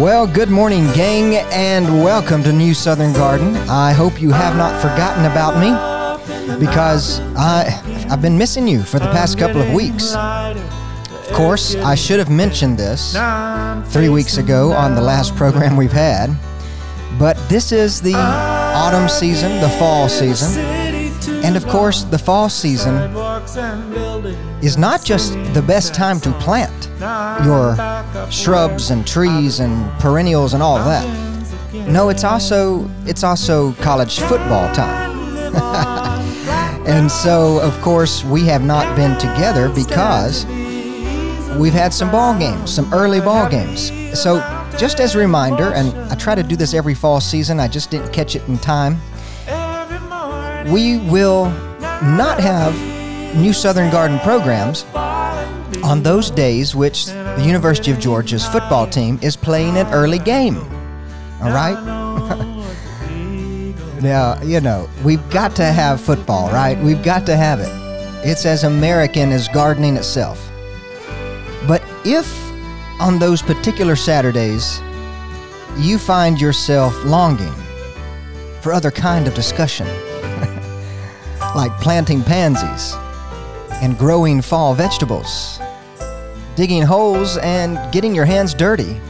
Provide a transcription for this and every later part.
Well, good morning, gang, and welcome to New Southern Garden. I hope you have not forgotten about me because I, I've been missing you for the past couple of weeks. Of course, I should have mentioned this three weeks ago on the last program we've had, but this is the autumn season, the fall season. And of course, the fall season is not just the best time to plant your shrubs and trees and perennials and all that. No, it's also it's also college football time. and so, of course, we have not been together because we've had some ball games, some early ball games. So, just as a reminder, and I try to do this every fall season, I just didn't catch it in time we will not have new Southern Garden programs on those days which the University of Georgia's football team is playing an early game. All right? now, you know, we've got to have football, right? We've got to have it. It's as American as gardening itself. But if on those particular Saturdays you find yourself longing for other kind of discussion, like planting pansies and growing fall vegetables, digging holes and getting your hands dirty.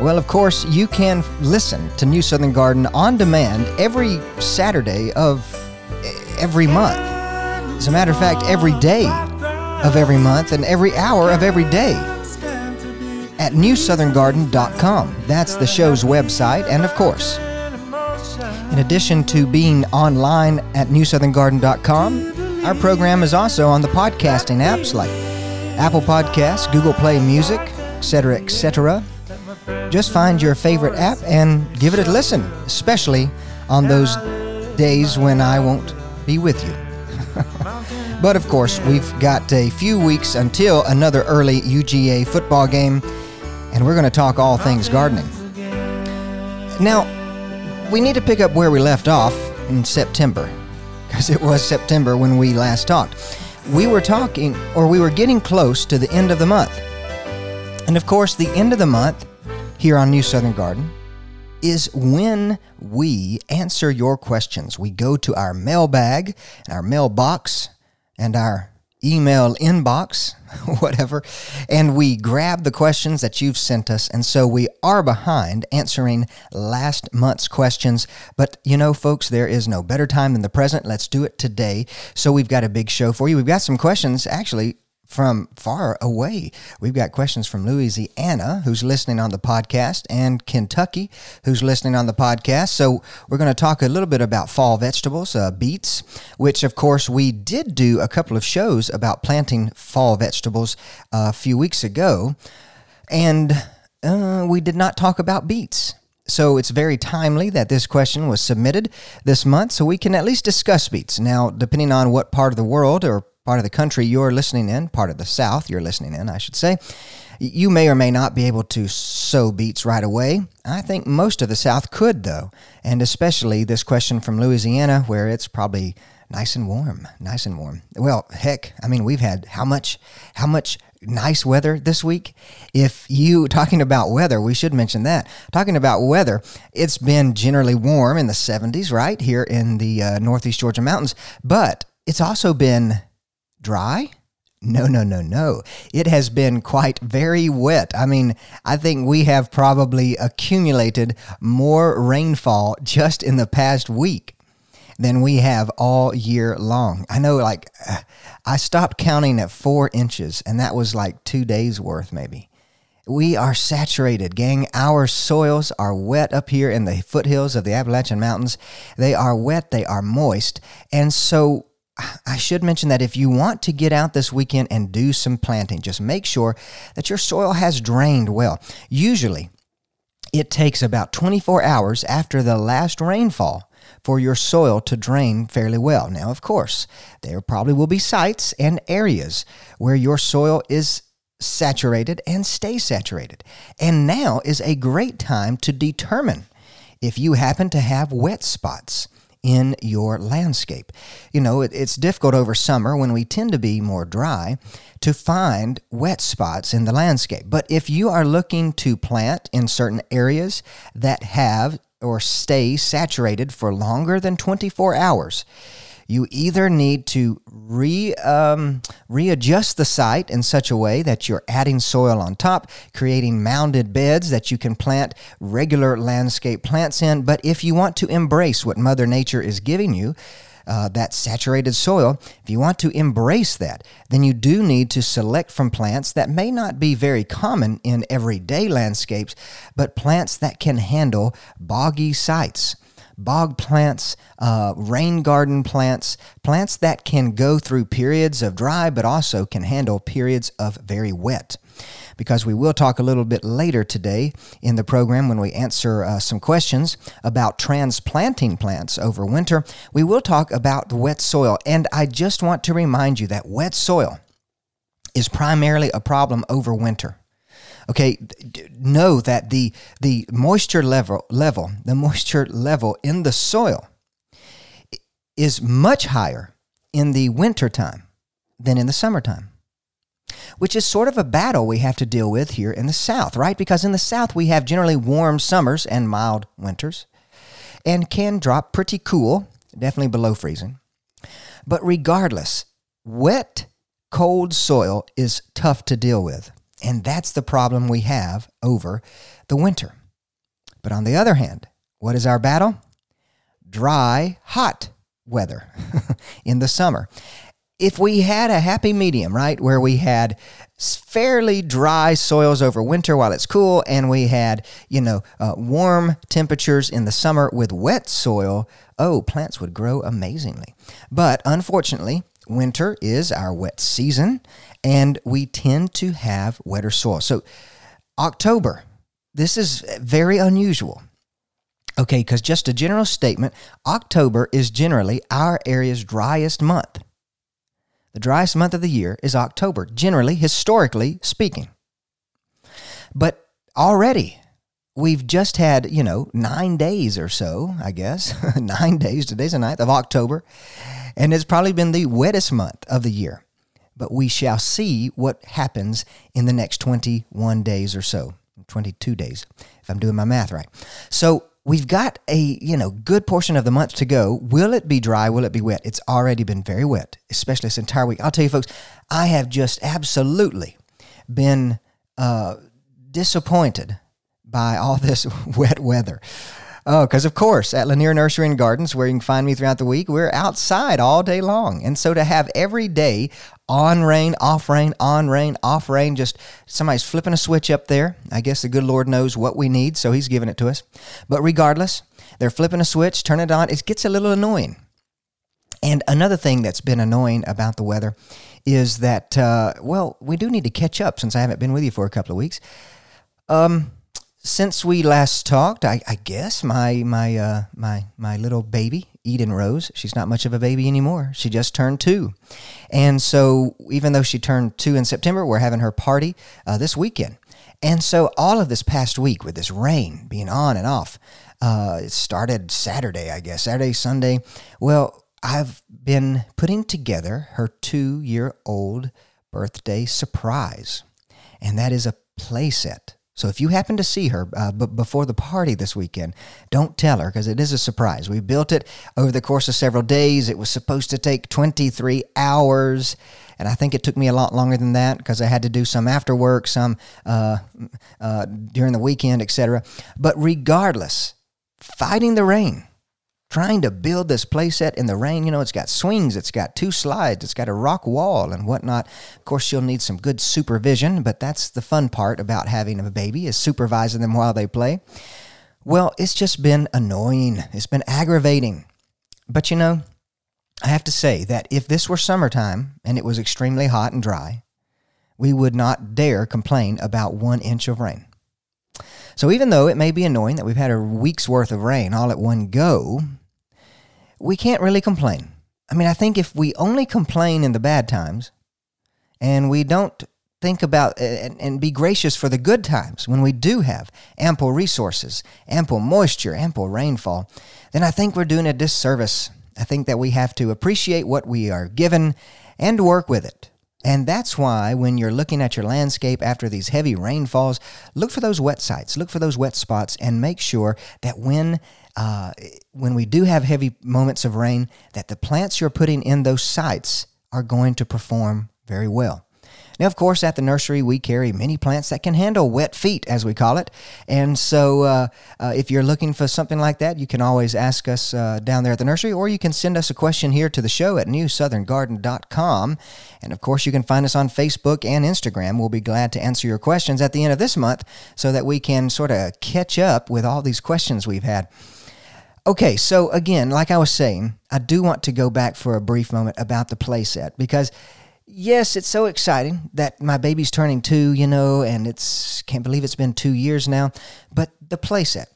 Well, of course, you can listen to New Southern Garden on demand every Saturday of every month. As a matter of fact, every day of every month and every hour of every day at newsoutherngarden.com. That's the show's website, and of course, in addition to being online at newsoutherngarden.com, our program is also on the podcasting apps like Apple Podcasts, Google Play Music, etc., etc. Just find your favorite app and give it a listen, especially on those days when I won't be with you. but of course, we've got a few weeks until another early UGA football game, and we're going to talk all things gardening. Now, we need to pick up where we left off in September, because it was September when we last talked. We were talking, or we were getting close to the end of the month. And of course, the end of the month here on New Southern Garden is when we answer your questions. We go to our mailbag, our mailbox, and our email inbox, whatever, and we grab the questions that you've sent us. And so we are behind answering last month's questions. But you know, folks, there is no better time than the present. Let's do it today. So we've got a big show for you. We've got some questions actually from far away. We've got questions from Louisiana, who's listening on the podcast, and Kentucky, who's listening on the podcast. So we're going to talk a little bit about fall vegetables, uh, beets, which of course we did do a couple of shows about planting fall vegetables uh, a few weeks ago, and uh, we did not talk about beets. So it's very timely that this question was submitted this month, so we can at least discuss beets. Now, depending on what part of the world or part of the country you're listening in, part of the South you're listening in, I should say, you may or may not be able to sow beets right away. I think most of the South could, though, and especially this question from Louisiana, where it's probably nice and warm, nice and warm. Well, heck, I mean, we've had how much, how much nice weather this week. If you talking about weather, we should mention that. Talking about weather, it's been generally warm in the 70s, right here in the uh, Northeast Georgia mountains, but it's also been dry? No, no, no, no. It has been quite very wet. I mean, I think we have probably accumulated more rainfall just in the past week than we have all year long. I know, like, I stopped counting at four inches, and that was like two days worth, maybe. We are saturated, gang. Our soils are wet up here in the foothills of the Appalachian Mountains. They are wet, they are moist. And so I should mention that if you want to get out this weekend and do some planting, just make sure that your soil has drained well. Usually, it takes about 24 hours after the last rainfall for your soil to drain fairly well. Now, of course, there probably will be sites and areas where your soil is saturated and stay saturated. And now is a great time to determine if you happen to have wet spots in your landscape. You know, it, it's difficult over summer when we tend to be more dry to find wet spots in the landscape. But if you are looking to plant in certain areas that have or stay saturated for longer than 24 hours, you either need to re, um, readjust the site in such a way that you're adding soil on top, creating mounded beds that you can plant regular landscape plants in. But if you want to embrace what Mother Nature is giving you, uh, that saturated soil, if you want to embrace that, then you do need to select from plants that may not be very common in everyday landscapes, but plants that can handle boggy sites bog plants, uh, rain garden plants, plants that can go through periods of dry but also can handle periods of very wet. Because we will talk a little bit later today in the program when we answer uh, some questions about transplanting plants over winter. We will talk about the wet soil. And I just want to remind you that wet soil is primarily a problem over winter. Okay, know that the the moisture level level the moisture level in the soil is much higher in the wintertime than in the summertime. Which is sort of a battle we have to deal with here in the South, right? Because in the South we have generally warm summers and mild winters and can drop pretty cool, definitely below freezing. But regardless, wet, cold soil is tough to deal with. And that's the problem we have over the winter. But on the other hand, what is our battle? Dry, hot weather in the summer. If we had a happy medium, right, where we had fairly dry soils over winter while it's cool, and we had, you know, uh, warm temperatures in the summer with wet soil, oh, plants would grow amazingly. But unfortunately, winter is our wet season, and we tend to have wetter soil. So, October, this is very unusual. Okay, because just a general statement October is generally our area's driest month. The driest month of the year is October, generally, historically speaking. But already, we've just had, you know, nine days or so, I guess, nine days, today's the ninth of October, and it's probably been the wettest month of the year but we shall see what happens in the next 21 days or so 22 days if i'm doing my math right. So we've got a you know good portion of the month to go. Will it be dry? Will it be wet? It's already been very wet especially this entire week. I'll tell you folks i have just absolutely been uh, disappointed by all this wet weather Oh, because of course, at Lanier Nursery and Gardens, where you can find me throughout the week, we're outside all day long. And so to have every day on rain, off rain, on rain, off rain, just somebody's flipping a switch up there. I guess the good Lord knows what we need, so He's giving it to us. But regardless, they're flipping a switch, turn it on. It gets a little annoying. And another thing that's been annoying about the weather is that, uh, well, we do need to catch up since I haven't been with you for a couple of weeks. Um, since we last talked, I, I guess my my uh, my my little baby Eden Rose, she's not much of a baby anymore. She just turned two, and so even though she turned two in September, we're having her party uh, this weekend. And so all of this past week with this rain being on and off, uh, it started Saturday, I guess, Saturday, Sunday. Well, I've been putting together her two year old birthday surprise, and that is a playset so if you happen to see her uh, b- before the party this weekend, don't tell her because it is a surprise. We built it over the course of several days. It was supposed to take 23 hours. And I think it took me a lot longer than that because I had to do some after work, some uh, uh, during the weekend, etc. But regardless, fighting the rain, trying to build this playset in the rain. You know, it's got swings, it's got two slides, it's got a rock wall and whatnot. Of course, you'll need some good supervision, but that's the fun part about having a baby is supervising them while they play. Well, it's just been annoying. It's been aggravating. But you know, I have to say that if this were summertime and it was extremely hot and dry, we would not dare complain about one inch of rain. So even though it may be annoying that we've had a week's worth of rain all at one go, we can't really complain. I mean, I think if we only complain in the bad times and we don't think about and, and, be gracious for the good times when we do have ample resources, ample moisture, ample rainfall, then I think we're doing a disservice. I think that we have to appreciate what we are given and work with it. And that's why when you're looking at your landscape after these heavy rainfalls, look for those wet sites, look for those wet spots, and make sure that when uh, when we do have heavy moments of rain, that the plants you're putting in those sites are going to perform very well. Now, of course, at the nursery, we carry many plants that can handle wet feet, as we call it. And so, uh, uh, if you're looking for something like that, you can always ask us uh, down there at the nursery, or you can send us a question here to the show at newsoutherngarden.com. And of course, you can find us on Facebook and Instagram. We'll be glad to answer your questions at the end of this month so that we can sort of catch up with all these questions we've had. Okay, so again, like I was saying, I do want to go back for a brief moment about the playset because yes, it's so exciting that my baby's turning two, you know, and it's can't believe it's been two years now. But the playset.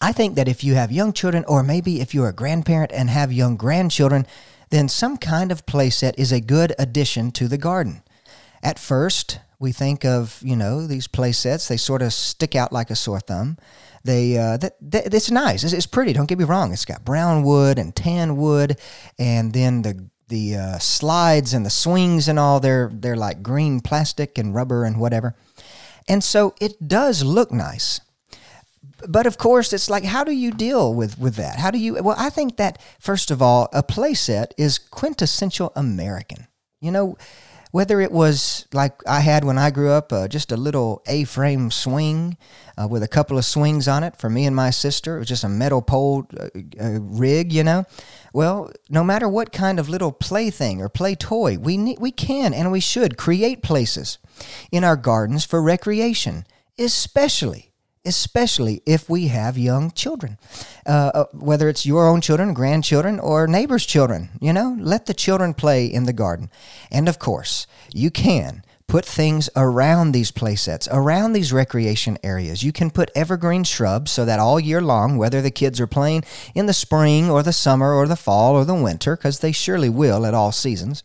I think that if you have young children, or maybe if you're a grandparent and have young grandchildren, then some kind of playset is a good addition to the garden. At first, we think of, you know, these playsets, they sort of stick out like a sore thumb. They, uh, that, it's nice. It's, it's pretty. Don't get me wrong. It's got brown wood and tan wood, and then the the uh, slides and the swings and all they're they're like green plastic and rubber and whatever and so it does look nice but of course it's like how do you deal with with that how do you well i think that first of all a playset is quintessential american you know whether it was like I had when I grew up, uh, just a little A frame swing uh, with a couple of swings on it for me and my sister. It was just a metal pole uh, uh rig, you know. Well, no matter what kind of little plaything or play toy, we, need, we can and we should create places in our gardens for recreation, especially especially if we have young children, uh, uh, whether it's your own children, grandchildren, or neighbors' children. You know, let the children play in the garden. And of course, you can put things around these playsets, around these recreation areas. You can put evergreen shrubs so that all year long, whether the kids are playing in the spring or the summer or the fall or the winter, because they surely will at all seasons,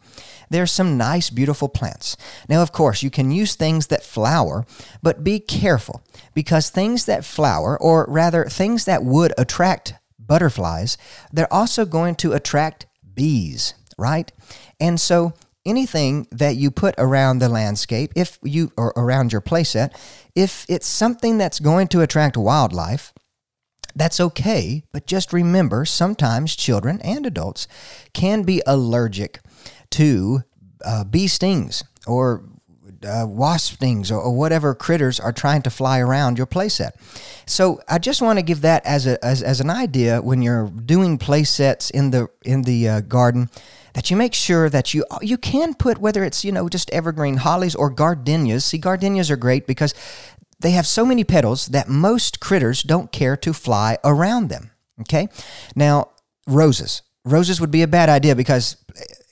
there's some nice, beautiful plants. Now, of course, you can use things that flower, but be careful because things that flower, or rather things that would attract butterflies, they're also going to attract bees, right? And so anything that you put around the landscape, if you or around your playset, if it's something that's going to attract wildlife, that's okay, but just remember sometimes children and adults can be allergic to uh, bee stings or uh, wasp stings or, or, whatever critters are trying to fly around your playset. So I just want to give that as a as, as an idea when you're doing playsets in the in the uh, garden that you make sure that you you can put whether it's you know just evergreen hollies or gardenias. See, gardenias are great because they have so many petals that most critters don't care to fly around them. Okay, now roses. Roses would be a bad idea because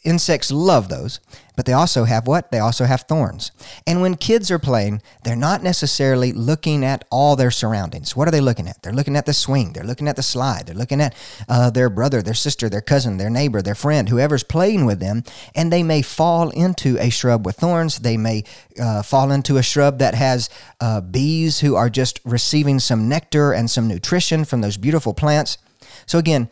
Insects love those, but they also have what? They also have thorns. And when kids are playing, they're not necessarily looking at all their surroundings. What are they looking at? They're looking at the swing, they're looking at the slide, they're looking at uh, their brother, their sister, their cousin, their neighbor, their friend, whoever's playing with them, and they may fall into a shrub with thorns. They may uh, fall into a shrub that has uh, bees who are just receiving some nectar and some nutrition from those beautiful plants. So, again,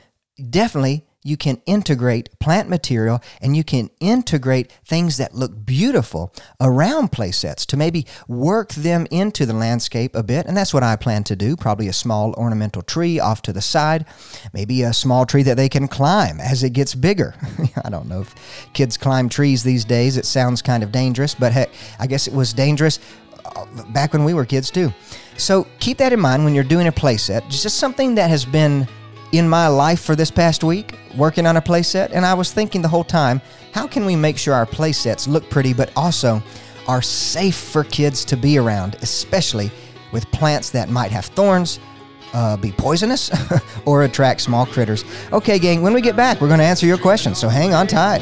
definitely you can integrate plant material and you can integrate things that look beautiful around playsets to maybe work them into the landscape a bit. And that's what I plan to do. Probably a small ornamental tree off to the side, maybe a small tree that they can climb as it gets bigger. I don't know if kids climb trees these days. It sounds kind of dangerous, but heck, I guess it was dangerous uh, back when we were kids too. So keep that in mind when you're doing a playset. Just something that has been in my life for this past week working on a playset, and I was thinking the whole time, how can we make sure our playsets look pretty but also are safe for kids to be around, especially with plants that might have thorns uh, be poisonous or attract small critters. Okay, gang, when we get back, we're going to answer your questions, so hang on tight.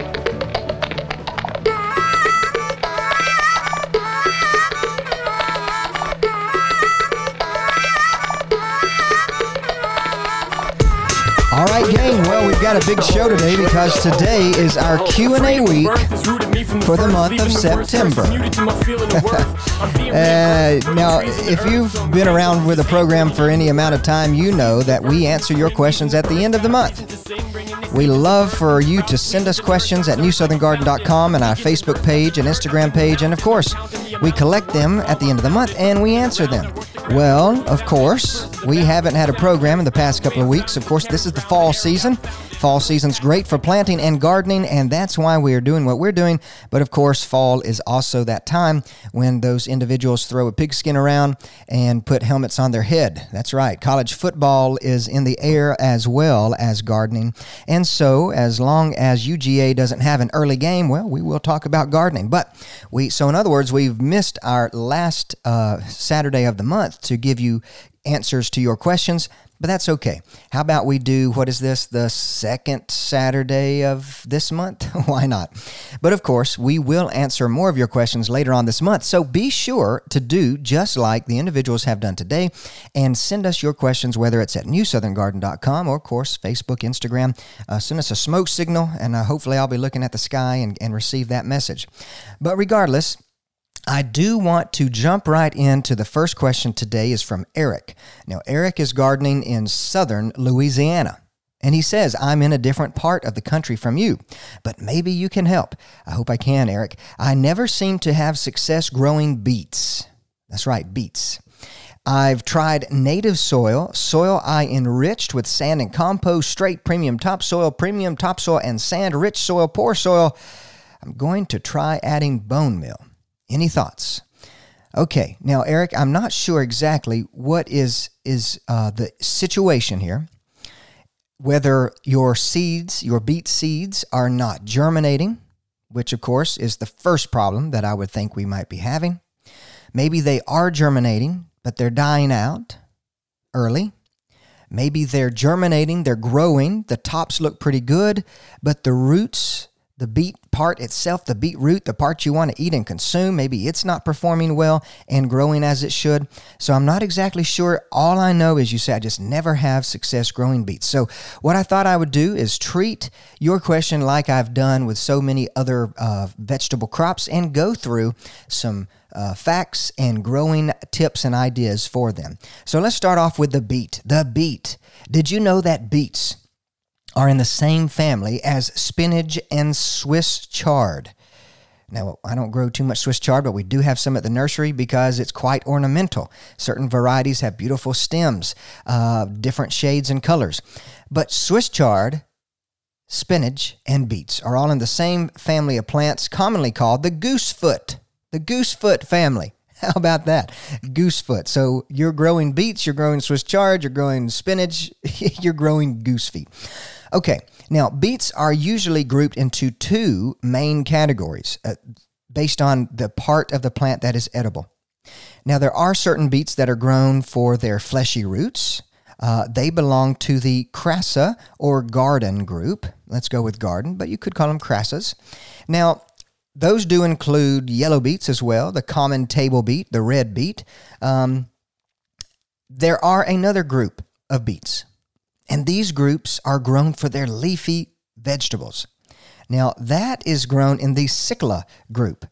We've got a big show today because today is our Q&A week for the month of September. uh, now, if you've been around with the program for any amount of time, you know that we answer your questions at the end of the month. We love for you to send us questions at newsoutherngarden.com and our Facebook page and Instagram page, and of course, we collect them at the end of the month and we answer them. Well, of course, we haven't had a program in the past couple of weeks. Of course, this is the fall season. Fall season's great for planting and gardening, and that's why we are doing what we're doing. But of course, fall is also that time when those individuals throw a pigskin around and put helmets on their head. That's right. College football is in the air as well as gardening. And so, as long as UGA doesn't have an early game, well, we will talk about gardening. But we, so in other words, we've missed our last uh, Saturday of the month to give you answers to your questions, but that's okay. How about we do what is this, the second Saturday of this month? Why not? But of course, we will answer more of your questions later on this month. So be sure to do just like the individuals have done today and send us your questions, whether it's at newsoutherngarden.com or, of course, Facebook, Instagram. Uh, send us a smoke signal, and uh, hopefully I'll be looking at the sky and, and receive that message. But regardless, I do want to jump right into the first question today is from Eric. Now, Eric is gardening in southern Louisiana. And he says, I'm in a different part of the country from you, but maybe you can help. I hope I can, Eric. I never seem to have success growing beets. That's right, beets. I've tried native soil, soil I enriched with sand and compost, straight premium topsoil, premium topsoil, and sand rich soil, poor soil. I'm going to try adding bone meal. Any thoughts? Okay, now Eric, I'm not sure exactly what is is uh, the situation here. Whether your seeds, your beet seeds, are not germinating, which of course is the first problem that I would think we might be having. Maybe they are germinating, but they're dying out early. Maybe they're germinating, they're growing, the tops look pretty good, but the roots the beet part itself, the beetroot, the part you want to eat and consume, maybe it's not performing well and growing as it should. So I'm not exactly sure. All I know is you say I just never have success growing beets. So what I thought I would do is treat your question like I've done with so many other uh, vegetable crops and go through some uh, facts and growing tips and ideas for them. So let's start off with the beet. The beet. Did you know that beets are in the same family as spinach and Swiss chard. Now, I don't grow too much Swiss chard, but we do have some at the nursery because it's quite ornamental. Certain varieties have beautiful stems, uh, different shades and colors. But Swiss chard, spinach, and beets are all in the same family of plants, commonly called the goosefoot. The goosefoot family. How about that? Goosefoot. So you're growing beets, you're growing Swiss chard, you're growing spinach, you're growing goose feet. Okay, now beets are usually grouped into two main categories uh, based on the part of the plant that is edible. Now, there are certain beets that are grown for their fleshy roots. Uh, they belong to the crassa or garden group. Let's go with garden, but you could call them crassas. Now, those do include yellow beets as well, the common table beet, the red beet. Um, there are another group of beets and these groups are grown for their leafy vegetables. Now, that is grown in the Cicla group.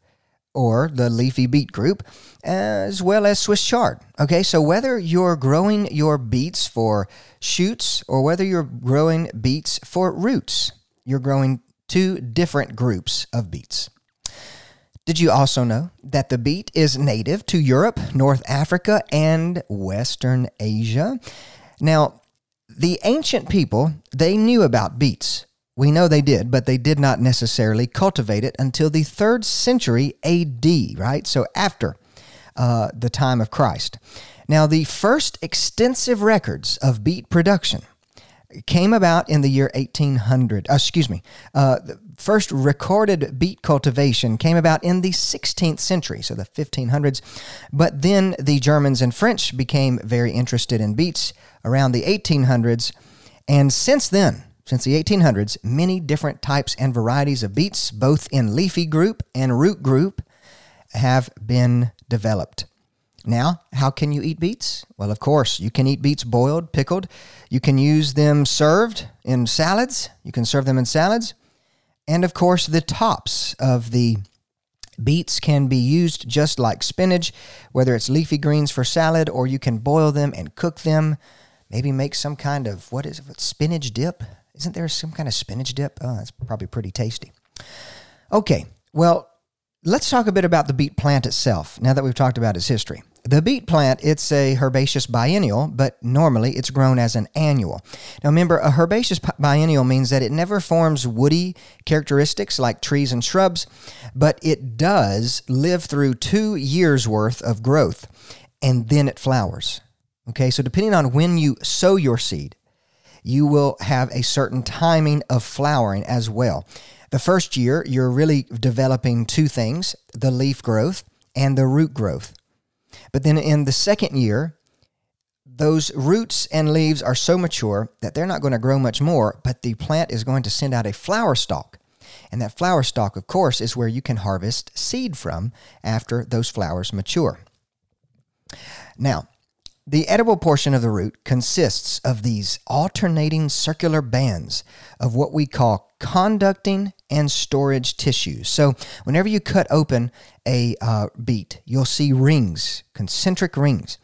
or the leafy beet group, as well as Swiss chard. Okay, so whether you're growing your beets for shoots or whether you're growing beets for roots, you're growing two different groups of beets. Did you also know that the beet is native to Europe, North Africa, and Western Asia? Now, the ancient people, they knew about beets. We know they did, but they did not necessarily cultivate it until the third century AD, right? So after uh, the time of Christ. Now, the first extensive records of beet production came about in the year 1800. Uh, excuse me. Uh, the first recorded beet cultivation came about in the 16th century, so the 1500s. But then the Germans and French became very interested in beets around the 1800s. And since then, since the 1800s, many different types and varieties of beets, both in leafy group and root group, have been developed. Now, how can you eat beets? Well, of course, you can eat beets boiled, pickled. You can use them served in salads. You can serve them in salads. And of course, the tops of the beets can be used just like spinach, whether it's leafy greens for salad or you can boil them and cook them. Maybe make some kind of, what is it, spinach dip? Isn't there some kind of spinach dip? Oh, that's probably pretty tasty. Okay, well, let's talk a bit about the beet plant itself now that we've talked about its history. The beet plant, it's a herbaceous biennial, but normally it's grown as an annual. Now remember, a herbaceous biennial means that it never forms woody characteristics like trees and shrubs, but it does live through two years worth of growth and then it flowers. Okay, so depending on when you sow your seed, you will have a certain timing of flowering as well. The first year, you're really developing two things the leaf growth and the root growth. But then in the second year, those roots and leaves are so mature that they're not going to grow much more, but the plant is going to send out a flower stalk. And that flower stalk, of course, is where you can harvest seed from after those flowers mature. Now, the edible portion of the root consists of these alternating circular bands of what we call conducting and storage tissues. So, whenever you cut open a uh, beet, you'll see rings, concentric rings.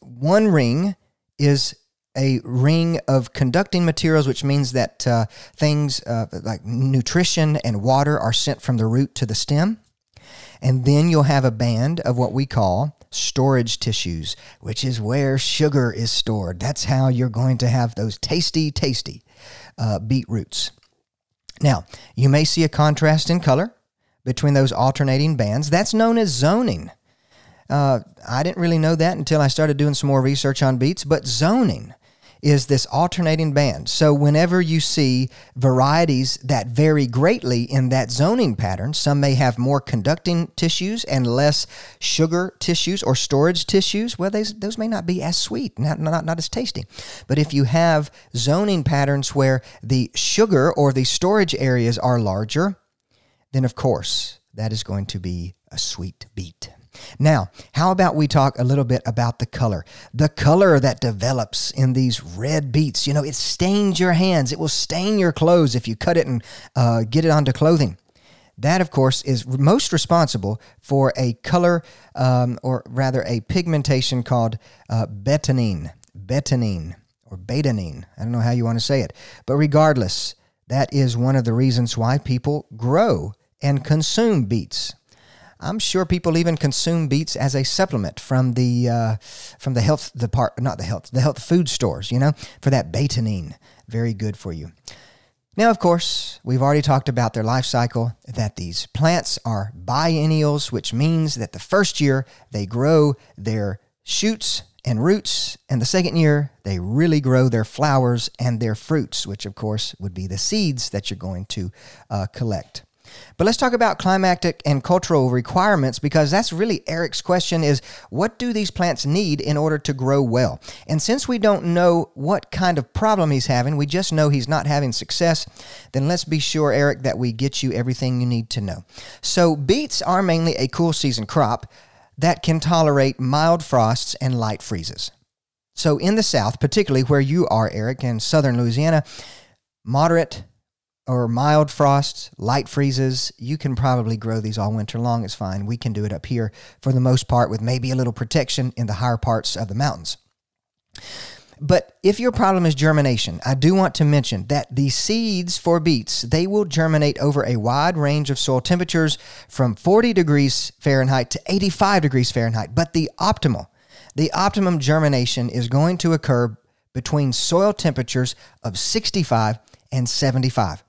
One ring is a ring of conducting materials, which means that uh, things uh, like nutrition and water are sent from the root to the stem. And then you'll have a band of what we call storage tissues, which is where sugar is stored. That's how you're going to have those tasty, tasty uh, beetroots. Now, you may see a contrast in color between those alternating bands. That's known as zoning. Uh, I didn't really know that until I started doing some more research on beets, but zoning is this alternating band. So whenever you see varieties that vary greatly in that zoning pattern, some may have more conducting tissues and less sugar tissues or storage tissues. Well, those, those may not be as sweet, not, not, not as tasty. But if you have zoning patterns where the sugar or the storage areas are larger, then of course that is going to be a sweet beet. Now, how about we talk a little bit about the color? The color that develops in these red beets, you know, it stains your hands. It will stain your clothes if you cut it and uh, get it onto clothing. That, of course, is most responsible for a color, um, or rather a pigmentation called uh, betanin, betanin, or betanine. I don't know how you want to say it. But regardless, that is one of the reasons why people grow and consume beets. I'm sure people even consume beets as a supplement from the uh, from the health the part not the health the health food stores. You know, for that betanin, very good for you. Now, of course, we've already talked about their life cycle. That these plants are biennials, which means that the first year they grow their shoots and roots, and the second year they really grow their flowers and their fruits, which of course would be the seeds that you're going to uh, collect. But let's talk about climatic and cultural requirements because that's really Eric's question is what do these plants need in order to grow well? And since we don't know what kind of problem he's having, we just know he's not having success, then let's be sure, Eric, that we get you everything you need to know. So beets are mainly a cool season crop that can tolerate mild frosts and light freezes. So in the South, particularly where you are, Eric, in southern Louisiana, moderate or mild frosts, light freezes, you can probably grow these all winter long. It's fine. We can do it up here for the most part with maybe a little protection in the higher parts of the mountains. But if your problem is germination, I do want to mention that the seeds for beets, they will germinate over a wide range of soil temperatures from 40 degrees Fahrenheit to 85 degrees Fahrenheit. But the optimal, the optimum germination is going to occur between soil temperatures of 65 and 75.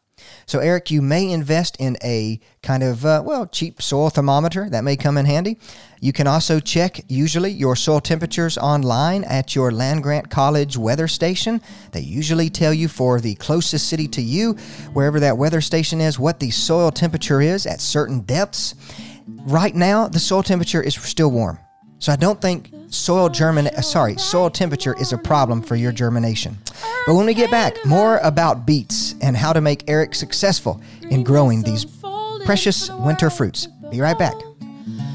So, Eric, you may invest in a kind of, uh, well, cheap soil thermometer. That may come in handy. You can also check usually your soil temperatures online at your land grant college weather station. They usually tell you for the closest city to you, wherever that weather station is, what the soil temperature is at certain depths. Right now, the soil temperature is still warm. So I don't think soil germin uh, sorry, soil temperature is a problem for your germination. But when we get back, more about beets and how to make Eric successful in growing these precious winter fruits. Be right back.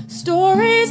Stories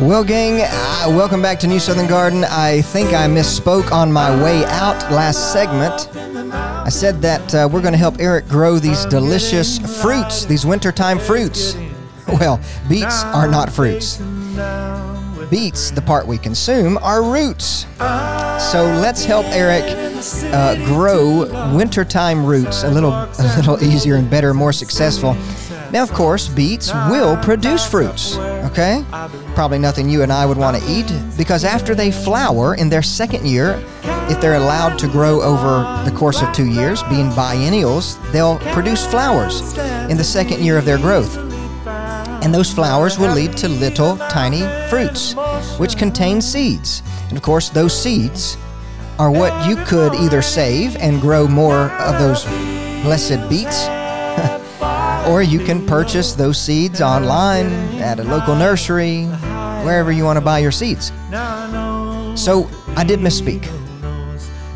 Well, gang, uh, welcome back to New Southern Garden. I think I misspoke on my way out last segment. I said that uh, we're going to help Eric grow these delicious fruits, these wintertime fruits. Well, beets are not fruits. Beets, the part we consume, are roots. So let's help Eric uh, grow wintertime roots a little, a little easier and better, more successful. Now, of course, beets will produce fruits, okay? Probably nothing you and I would want to eat because after they flower in their second year, if they're allowed to grow over the course of two years, being biennials, they'll produce flowers in the second year of their growth. And those flowers will lead to little tiny fruits, which contain seeds. And of course, those seeds are what you could either save and grow more of those blessed beets or you can purchase those seeds online at a local nursery, wherever you want to buy your seeds. So I did misspeak.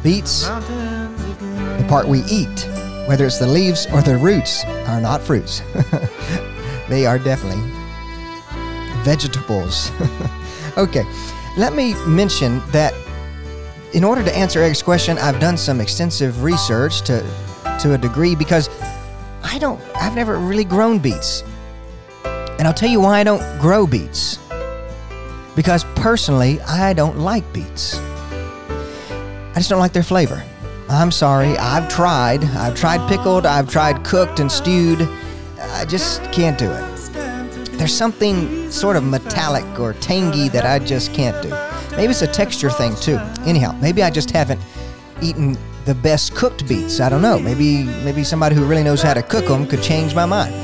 Beets, the part we eat, whether it's the leaves or the roots, are not fruits. they are definitely vegetables. okay, let me mention that in order to answer Eric's question, I've done some extensive research to to a degree because I don't, I've never really grown beets. And I'll tell you why I don't grow beets. Because personally, I don't like beets. I just don't like their flavor. I'm sorry, I've tried. I've tried pickled, I've tried cooked and stewed. I just can't do it. There's something sort of metallic or tangy that I just can't do. Maybe it's a texture thing too. Anyhow, maybe I just haven't eaten the best cooked beets. I don't know. Maybe maybe somebody who really knows how to cook them could change my mind.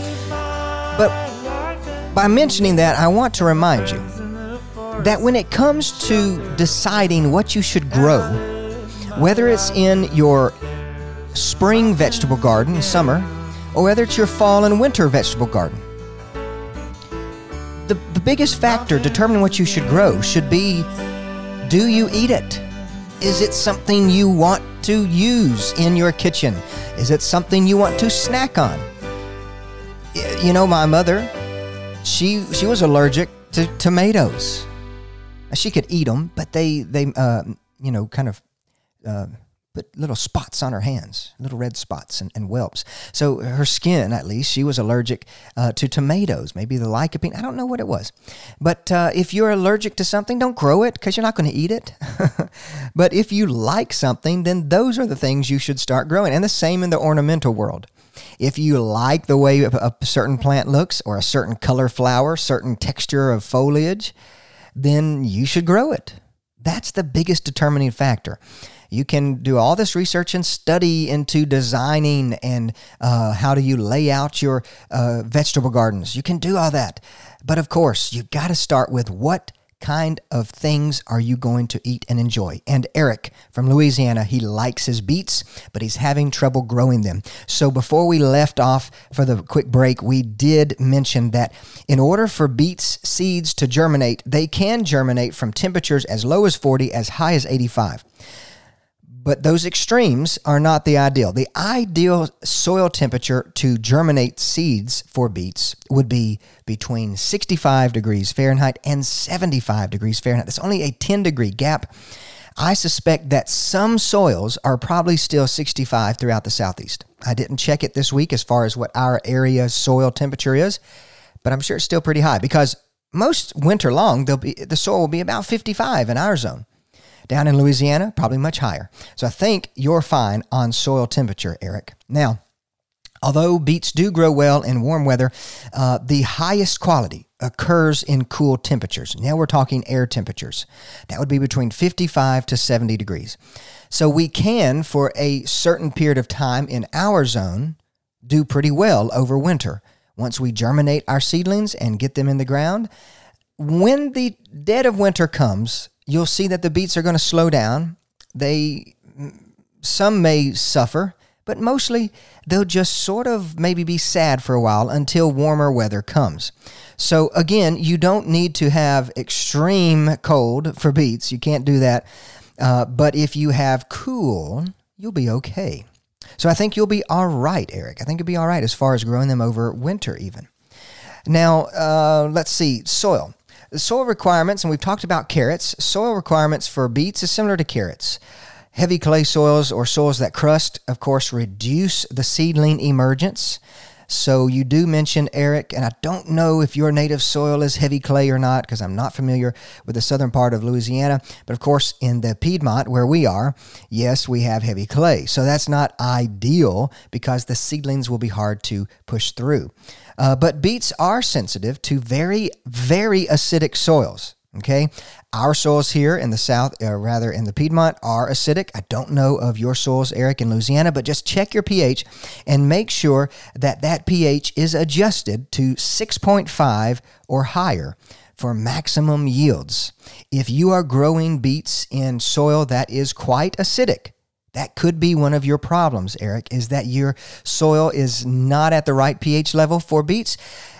But by mentioning that, I want to remind you that when it comes to deciding what you should grow, whether it's in your spring vegetable garden, summer, or whether it's your fall and winter vegetable garden, the, the biggest factor determining what you should grow should be do you eat it? Is it something you want to use in your kitchen? Is it something you want to snack on? You know, my mother, she she was allergic to tomatoes. She could eat them, but they they uh, you know kind of uh, put little spots on her hands, little red spots and, and whelps. So her skin, at least, she was allergic uh, to tomatoes, maybe the lycopene. I don't know what it was. But uh, if you're allergic to something, don't grow it because you're not going to eat it. but if you like something, then those are the things you should start growing. And the same in the ornamental world. If you like the way a certain plant looks or a certain color flower, certain texture of foliage, then you should grow it. That's the biggest determining factor You can do all this research and study into designing and uh, how do you lay out your uh, vegetable gardens. You can do all that. But of course, you've got to start with what kind of things are you going to eat and enjoy? And Eric from Louisiana, he likes his beets, but he's having trouble growing them. So before we left off for the quick break, we did mention that in order for beets seeds to germinate, they can germinate from temperatures as low as 40 as high as 85. But those extremes are not the ideal. The ideal soil temperature to germinate seeds for beets would be between 65 degrees Fahrenheit and 75 degrees Fahrenheit. That's only a 10 degree gap. I suspect that some soils are probably still 65 throughout the southeast. I didn't check it this week as far as what our area's soil temperature is, but I'm sure it's still pretty high because most winter long, be, the soil will be about 55 in our zone. Down in Louisiana, probably much higher. So I think you're fine on soil temperature, Eric. Now, although beets do grow well in warm weather, uh, the highest quality occurs in cool temperatures. Now we're talking air temperatures. That would be between 55 to 70 degrees. So we can, for a certain period of time in our zone, do pretty well over winter. Once we germinate our seedlings and get them in the ground, when the dead of winter comes, you'll see that the beets are going to slow down. They some may suffer, but mostly they'll just sort of maybe be sad for a while until warmer weather comes. So again, you don't need to have extreme cold for beets. You can't do that. Uh, but if you have cool, you'll be okay. So I think you'll be all right, Eric. I think you'll be all right as far as growing them over winter, even. Now, uh, let's see, soil. The soil requirements, and we've talked about carrots, soil requirements for beets is similar to carrots. Heavy clay soils or soils that crust, of course, reduce the seedling emergence. So you do mention Eric, and I don't know if your native soil is heavy clay or not because I'm not familiar with the southern part of Louisiana. But of course, in the Piedmont where we are, yes, we have heavy clay. So that's not ideal because the seedlings will be hard to push through. Uh, but beets are sensitive to very, very acidic soils. Okay, our soils here in the south, uh, rather in the Piedmont, are acidic. I don't know of your soils, Eric, in Louisiana, but just check your pH and make sure that that pH is adjusted to 6.5 or higher for maximum yields. If you are growing beets in soil that is quite acidic, that could be one of your problems, Eric, is that your soil is not at the right pH level for beets,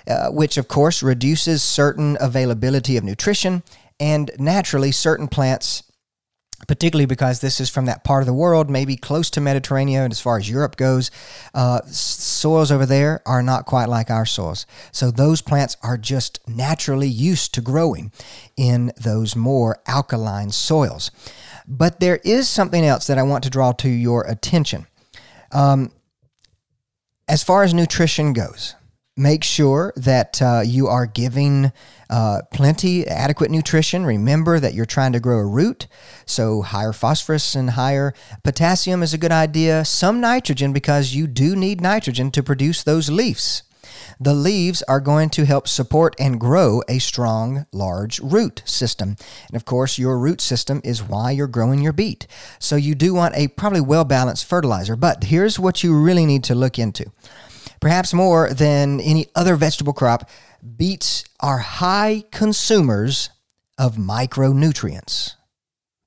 uh, which of course reduces certain availability of nutrition and naturally certain plants particularly because this is from that part of the world, maybe close to Mediterranean and as far as Europe goes. Uh, soils over there are not quite like our soils. So those plants are just naturally used to growing in those more alkaline soils. But there is something else that I want to draw to your attention. Um, as far as nutrition goes, make sure that uh, you are giving uh, plenty, adequate nutrition. Remember that you're trying to grow a root, so higher phosphorus and higher potassium is a good idea. Some nitrogen because you do need nitrogen to produce those leaves. The leaves are going to help support and grow a strong, large root system. And of course, your root system is why you're growing your beet. So you do want a probably well balanced fertilizer. But here's what you really need to look into. Perhaps more than any other vegetable crop, beets are high consumers of micronutrients.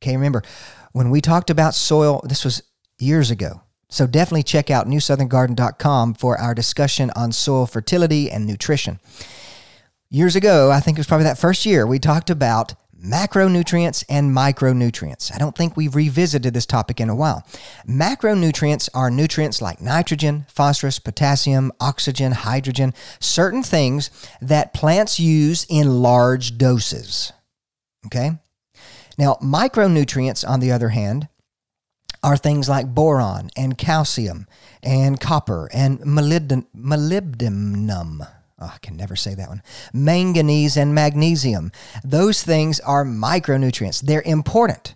Okay, remember, when we talked about soil, this was years ago. So definitely check out newsoutherngarden.com for our discussion on soil fertility and nutrition. Years ago, I think it was probably that first year, we talked about macronutrients and micronutrients. I don't think we've revisited this topic in a while. Macronutrients are nutrients like nitrogen, phosphorus, potassium, oxygen, hydrogen, certain things that plants use in large doses. Okay? Now, micronutrients, on the other hand, are things like boron and calcium and copper and molybdenum. Oh, I can never say that one. Manganese and magnesium. Those things are micronutrients. They're important.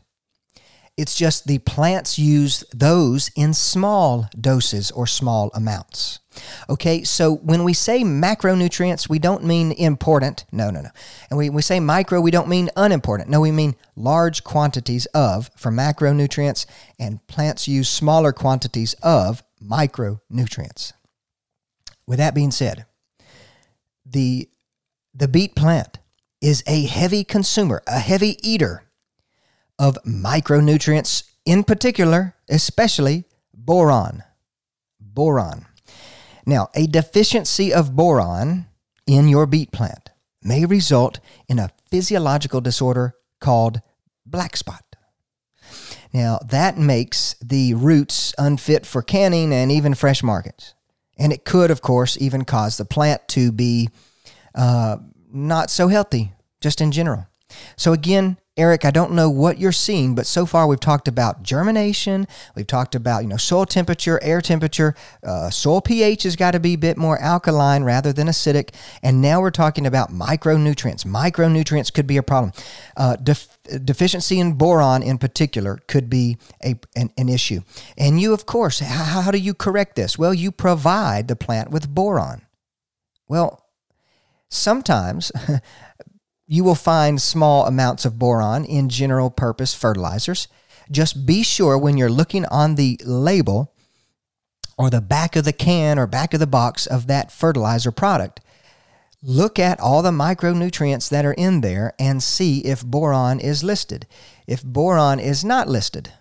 It's just the plants use those in small doses or small amounts. Okay, so when we say macronutrients, we don't mean important. No, no, no. And we, we say micro, we don't mean unimportant. No, we mean large quantities of for macronutrients, and plants use smaller quantities of micronutrients. With that being said, the, the beet plant is a heavy consumer, a heavy eater of micronutrients, in particular, especially boron. Boron. Now, a deficiency of boron in your beet plant may result in a physiological disorder called black spot. Now, that makes the roots unfit for canning and even fresh markets. And it could, of course, even cause the plant to be uh, not so healthy, just in general. So, again, Eric, I don't know what you're seeing, but so far we've talked about germination. We've talked about you know soil temperature, air temperature. Uh, soil pH has got to be a bit more alkaline rather than acidic. And now we're talking about micronutrients. Micronutrients could be a problem. Uh, def- deficiency in boron, in particular, could be a an, an issue. And you, of course, how, how do you correct this? Well, you provide the plant with boron. Well, sometimes you will find small amounts of boron in general purpose fertilizers. Just be sure when you're looking on the label or the back of the can or back of the box of that fertilizer product, look at all the micronutrients that are in there and see if boron is listed. If boron is not listed,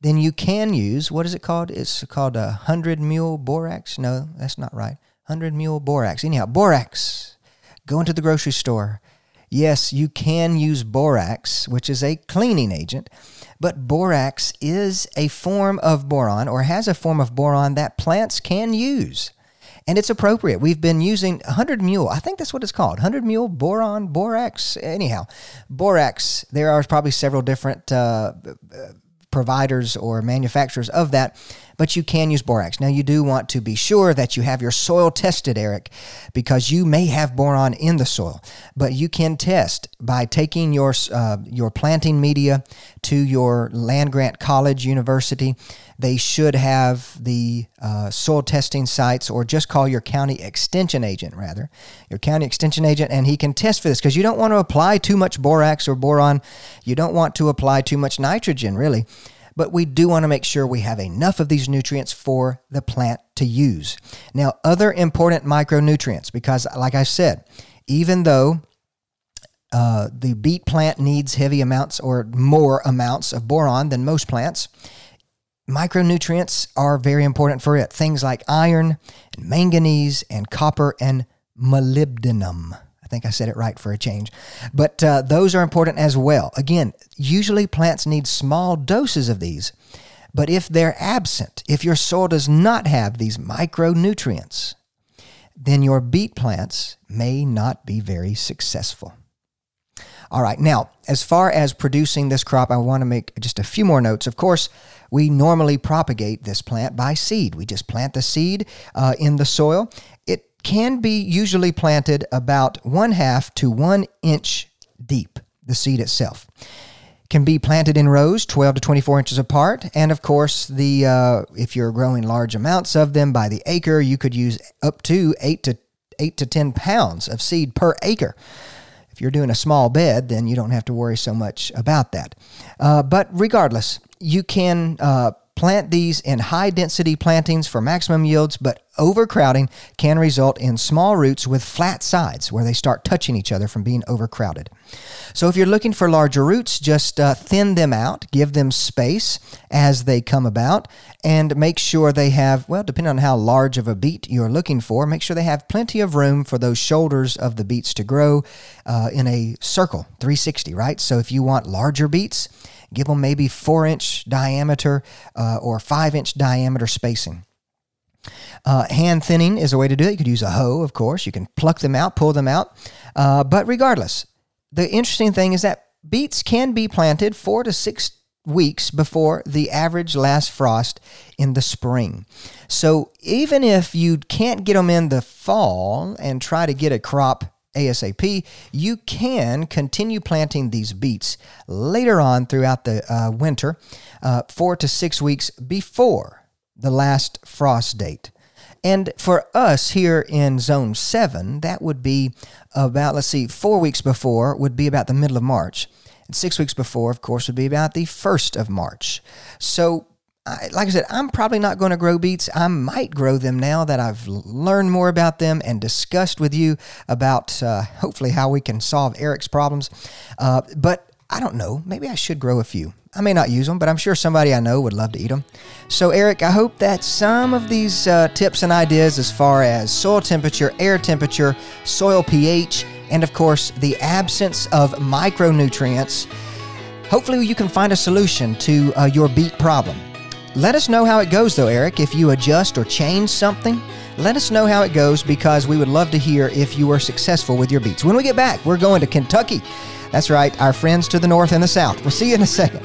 then you can use what is it called? It's called a 100 mule borax. No, that's not right. 100 mule borax. Anyhow, borax. Go into the grocery store Yes, you can use borax, which is a cleaning agent, but borax is a form of boron or has a form of boron that plants can use. And it's appropriate. We've been using 100 mule, I think that's what it's called 100 mule boron, borax. Anyhow, borax, there are probably several different uh, providers or manufacturers of that, but you can use borax. Now, you do want to be sure that you have your soil tested, Eric, because you may have boron in the soil. But you can test by taking your uh, your planting media to your land grant college, university they should have the uh, soil testing sites or just call your county extension agent, rather, your county extension agent, and he can test for this because you don't want to apply too much borax or boron. You don't want to apply too much nitrogen, really. But we do want to make sure we have enough of these nutrients for the plant to use. Now, other important micronutrients, because like I said, even though uh, the beet plant needs heavy amounts or more amounts of boron than most plants micronutrients are very important for it. Things like iron, and manganese, and copper, and molybdenum. I think I said it right for a change. But uh, those are important as well. Again, usually plants need small doses of these. But if they're absent, if your soil does not have these micronutrients, then your beet plants may not be very successful. All right, now, as far as producing this crop, I want to make just a few more notes. Of course, we normally propagate this plant by seed. We just plant the seed uh, in the soil. Can be usually planted about one half to one inch deep, the seed itself. Can be planted in rows 12 to 24 inches apart. And of course, the uh, if you're growing large amounts of them by the acre, you could use up to 8 to 8 to 10 pounds of seed per acre. If you're doing a small bed, then you don't have to worry so much about that. Uh, but regardless, you can uh, plant these in high density plantings for maximum yields, but overcrowding can result in small roots with flat sides where they start touching each other from being overcrowded. So, if you're looking for larger roots, just uh, thin them out, give them space as they come about, and make sure they have, well, depending on how large of a beet you're looking for, make sure they have plenty of room for those shoulders of the beets to grow uh, in a circle, 360, right? So, if you want larger beets, Give them maybe four inch diameter uh, or five inch diameter spacing. Uh, hand thinning is a way to do it. You could use a hoe, of course. You can pluck them out, pull them out. Uh, but regardless, the interesting thing is that beets can be planted four to six weeks before the average last frost in the spring. So even if you can't get them in the fall and try to get a crop ASAP, you can continue planting these beets later on throughout the uh, winter, uh, four to six weeks before the last frost date. And for us here in zone seven, that would be about, let's see, four weeks before would be about the middle of March. And six weeks before, of course, would be about the 1st of March. So, I, like I said, I'm probably not going to grow beets. I might grow them now that I've learned more about them and discussed with you about uh, hopefully how we can solve Eric's problems. Uh, but I don't know. Maybe I should grow a few. I may not use them, but I'm sure somebody I know would love to eat them. So, Eric, I hope that some of these uh, tips and ideas as far as soil temperature, air temperature, soil pH, and of course, the absence of micronutrients, hopefully you can find a solution to uh, your beet problem. Let us know how it goes, though, Eric. If you adjust or change something, let us know how it goes because we would love to hear if you were successful with your beets. When we get back, we're going to Kentucky. That's right, our friends to the north and the south. We'll see you in a second.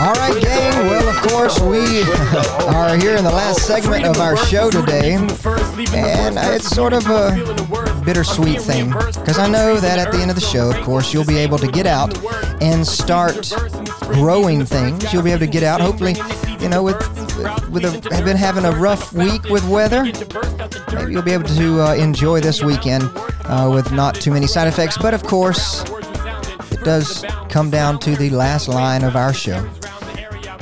All right, gang. Well, of course, we are here in the last segment of our show today, and it's sort of a bittersweet thing because I know that at the end of the show, of course, you'll be able to get out and start growing things. You'll be able to get out, hopefully, you know, with with a, have been having a rough week with weather. Maybe you'll be able to uh, enjoy this weekend uh, with not too many side effects. But of course, it does come down to the last line of our show.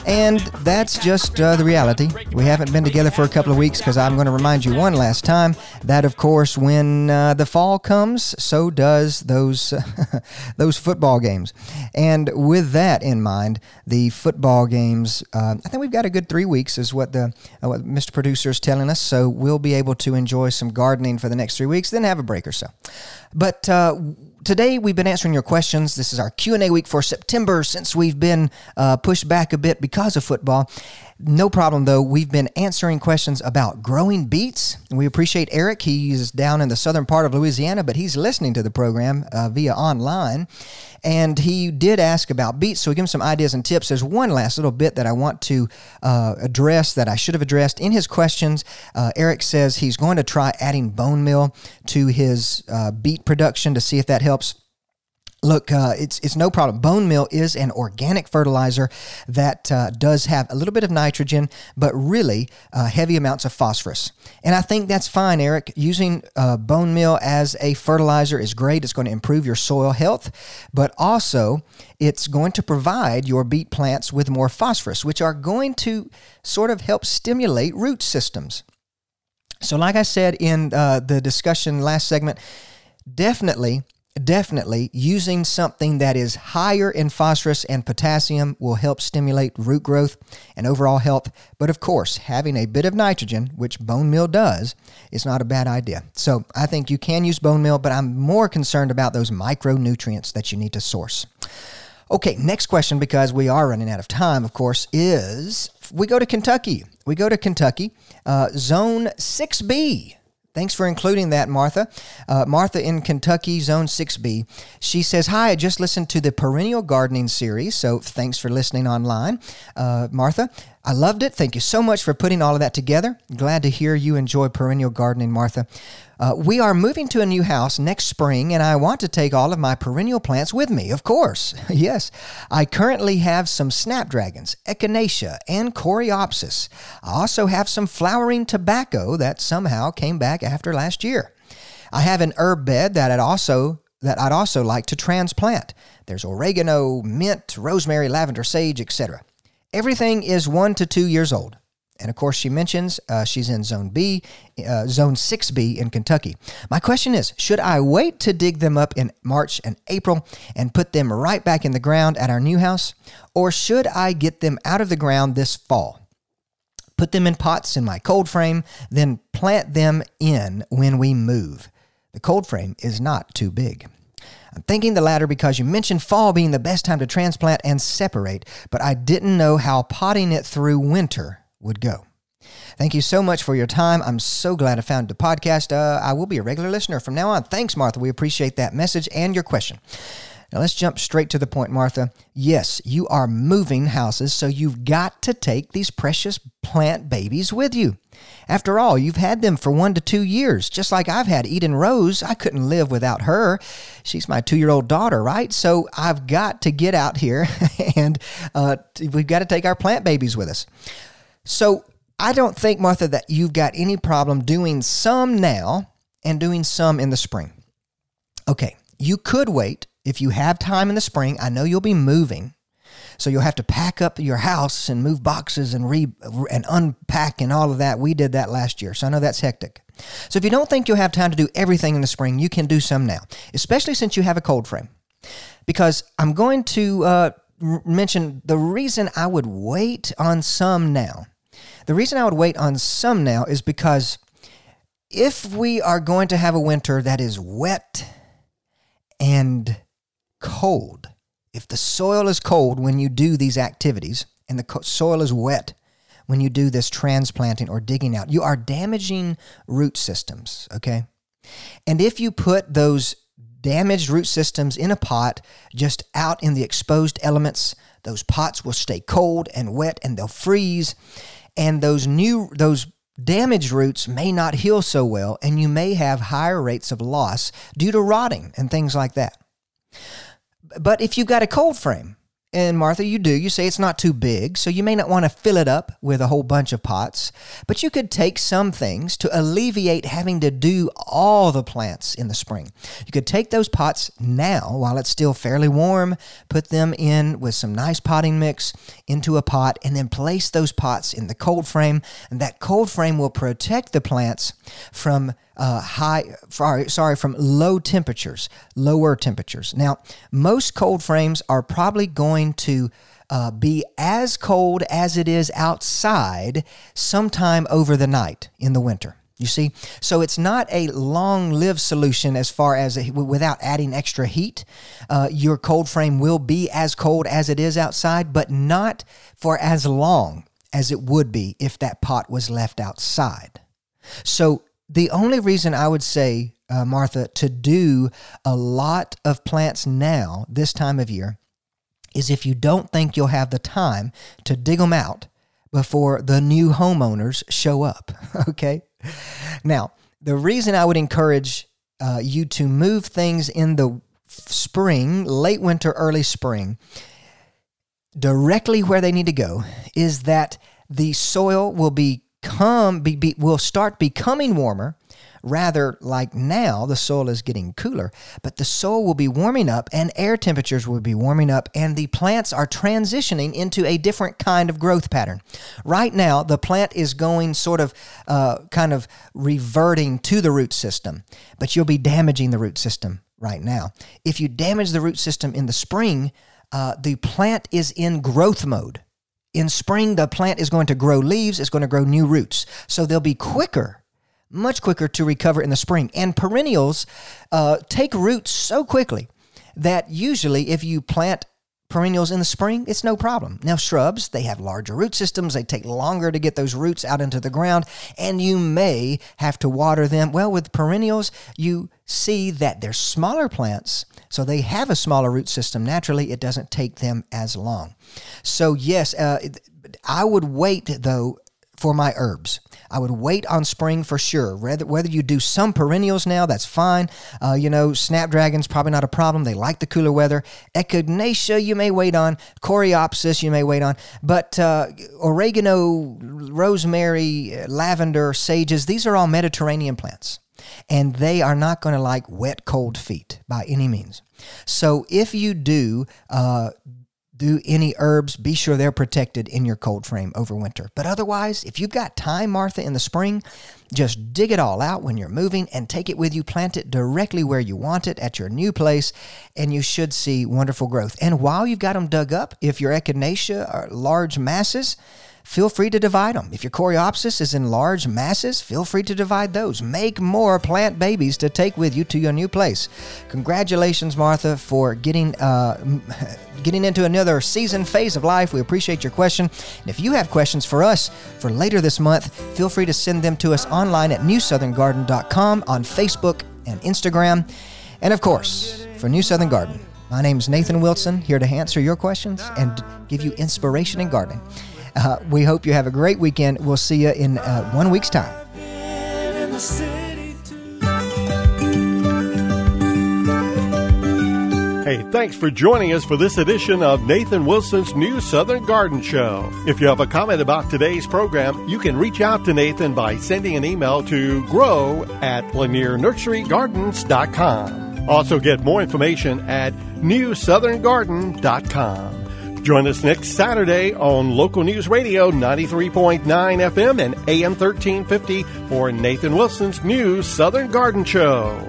And that's just uh, the reality. We haven't been together for a couple of weeks because I'm going to remind you one last time that, of course, when uh, the fall comes, so does those those football games. And with that in mind, the football games. Uh, I think we've got a good three weeks, is what the uh, what Mr. Producer is telling us. So we'll be able to enjoy some gardening for the next three weeks, then have a break or so. But uh, today we've been answering your questions. This is our Q&A week for September since we've been uh, pushed back a bit because of football. No problem though. We've been answering questions about growing beets. We appreciate Eric. He's down in the southern part of Louisiana, but he's listening to the program uh, via online. And he did ask about beets, so we give him some ideas and tips. There's one last little bit that I want to uh, address that I should have addressed in his questions. Uh, Eric says he's going to try adding bone meal to his uh, beet production to see if that helps. Look, uh, it's it's no problem. Bone meal is an organic fertilizer that uh, does have a little bit of nitrogen, but really uh, heavy amounts of phosphorus. And I think that's fine, Eric. Using uh, bone meal as a fertilizer is great. It's going to improve your soil health, but also it's going to provide your beet plants with more phosphorus, which are going to sort of help stimulate root systems. So, like I said in uh, the discussion last segment, definitely definitely using something that is higher in phosphorus and potassium will help stimulate root growth and overall health. But of course, having a bit of nitrogen, which bone meal does, is not a bad idea. So I think you can use bone meal, but I'm more concerned about those micronutrients that you need to source. Okay, next question, because we are running out of time, of course, is we go to Kentucky. We go to Kentucky, uh, zone 6B. Thanks for including that, Martha. Uh, Martha in Kentucky, Zone 6B. She says, Hi, I just listened to the Perennial Gardening series, so thanks for listening online. Uh, Martha, I loved it. Thank you so much for putting all of that together. Glad to hear you enjoy perennial gardening, Martha. Uh, we are moving to a new house next spring, and I want to take all of my perennial plants with me, of course. yes, I currently have some snapdragons, echinacea, and coreopsis. I also have some flowering tobacco that somehow came back after last year. I have an herb bed that I'd also that I'd also like to transplant. There's oregano, mint, rosemary, lavender, sage, etc. Everything is one to two years old. And of course, she mentions uh, she's in Zone B, uh, Zone 6B in Kentucky. My question is Should I wait to dig them up in March and April and put them right back in the ground at our new house? Or should I get them out of the ground this fall? Put them in pots in my cold frame, then plant them in when we move. The cold frame is not too big. I'm thinking the latter because you mentioned fall being the best time to transplant and separate, but I didn't know how potting it through winter would go. Thank you so much for your time. I'm so glad I found the podcast. Uh, I will be a regular listener from now on. Thanks, Martha. We appreciate that message and your question. Now let's jump straight to the point, Martha. Yes, you are moving houses, so you've got to take these precious plant babies with you. After all, you've had them for one to two years, just like I've had Eden Rose. I couldn't live without her. She's my two year old daughter, right? So I've got to get out here and uh, we've got to take our plant babies with us. So I don't think, Martha, that you've got any problem doing some now and doing some in the spring. Okay, you could wait if you have time in the spring. I know you'll be moving. So you'll have to pack up your house and move boxes and re and unpack and all of that. We did that last year, so I know that's hectic. So if you don't think you'll have time to do everything in the spring, you can do some now, especially since you have a cold frame. Because I'm going to uh, mention the reason I would wait on some now. The reason I would wait on some now is because if we are going to have a winter that is wet and cold, if the soil is cold when you do these activities and the soil is wet when you do this transplanting or digging out, you are damaging root systems, okay? And if you put those damaged root systems in a pot just out in the exposed elements, those pots will stay cold and wet and they'll freeze and those new those damaged roots may not heal so well and you may have higher rates of loss due to rotting and things like that. But if you've got a cold frame, and Martha, you do. You say it's not too big, so you may not want to fill it up with a whole bunch of pots, but you could take some things to alleviate having to do all the plants in the spring. You could take those pots now while it's still fairly warm, put them in with some nice potting mix into a pot, and then place those pots in the cold frame. And that cold frame will protect the plants from uh, high, sorry, from low temperatures, lower temperatures. Now, most cold frames are probably going to uh, be as cold as it is outside sometime over the night in the winter. You see, so it's not a long-lived solution as far as a, without adding extra heat. Uh, your cold frame will be as cold as it is outside, but not for as long as it would be if that pot was left outside. So the only reason I would say, uh, Martha, to do a lot of plants now, this time of year, is if you don't think you'll have the time to dig them out before the new homeowners show up. okay? Now, the reason I would encourage uh, you to move things in the spring, late winter, early spring, directly where they need to go is that the soil will be come be, be, will start becoming warmer. Rather like now the soil is getting cooler but the soil will be warming up and air temperatures will be warming up and the plants are transitioning into a different kind of growth pattern. Right now the plant is going sort of uh, kind of reverting to the root system but you'll be damaging the root system right now. If you damage the root system in the spring uh, the plant is in growth mode in spring, the plant is going to grow leaves, it's going to grow new roots. So they'll be quicker, much quicker to recover in the spring. And perennials uh, take roots so quickly that usually if you plant perennials in the spring, it's no problem. Now, shrubs, they have larger root systems. They take longer to get those roots out into the ground, and you may have to water them. Well, with perennials, you see that they're smaller plants, so they have a smaller root system. Naturally, it doesn't take them as long. So, yes, uh, I would wait, though, for my herbs. I would wait on spring for sure. Whether, whether you do some perennials now, that's fine. Uh, you know, snapdragon's probably not a problem. They like the cooler weather. Echinacea, you may wait on. Coreopsis, you may wait on. But uh, oregano, rosemary, lavender, sages, these are all Mediterranean plants. And they are not going to like wet, cold feet by any means. So if you do uh, do any herbs, be sure they're protected in your cold frame over winter. But otherwise, if you've got time, Martha, in the spring, just dig it all out when you're moving and take it with you. Plant it directly where you want it at your new place, and you should see wonderful growth. And while you've got them dug up, if your echinacea are large masses, feel free to divide them. If your coreopsis is in large masses, feel free to divide those. Make more plant babies to take with you to your new place. Congratulations, Martha, for getting uh, getting into another season phase of life. We appreciate your question. And if you have questions for us for later this month, feel free to send them to us online at newsoutherngarden.com on Facebook and Instagram. And of course, for New Southern Garden, my name is Nathan Wilson, here to answer your questions and give you inspiration in gardening. Uh, we hope you have a great weekend. We'll see you in uh, one week's time. Hey, thanks for joining us for this edition of Nathan Wilson's New Southern Garden Show. If you have a comment about today's program, you can reach out to Nathan by sending an email to grow at lanierNurseryGardens.com. Also get more information at newsoutherngarden.com. Join us next Saturday on Local News Radio 93.9 FM and AM 1350 for Nathan Wilson's new Southern Garden Show.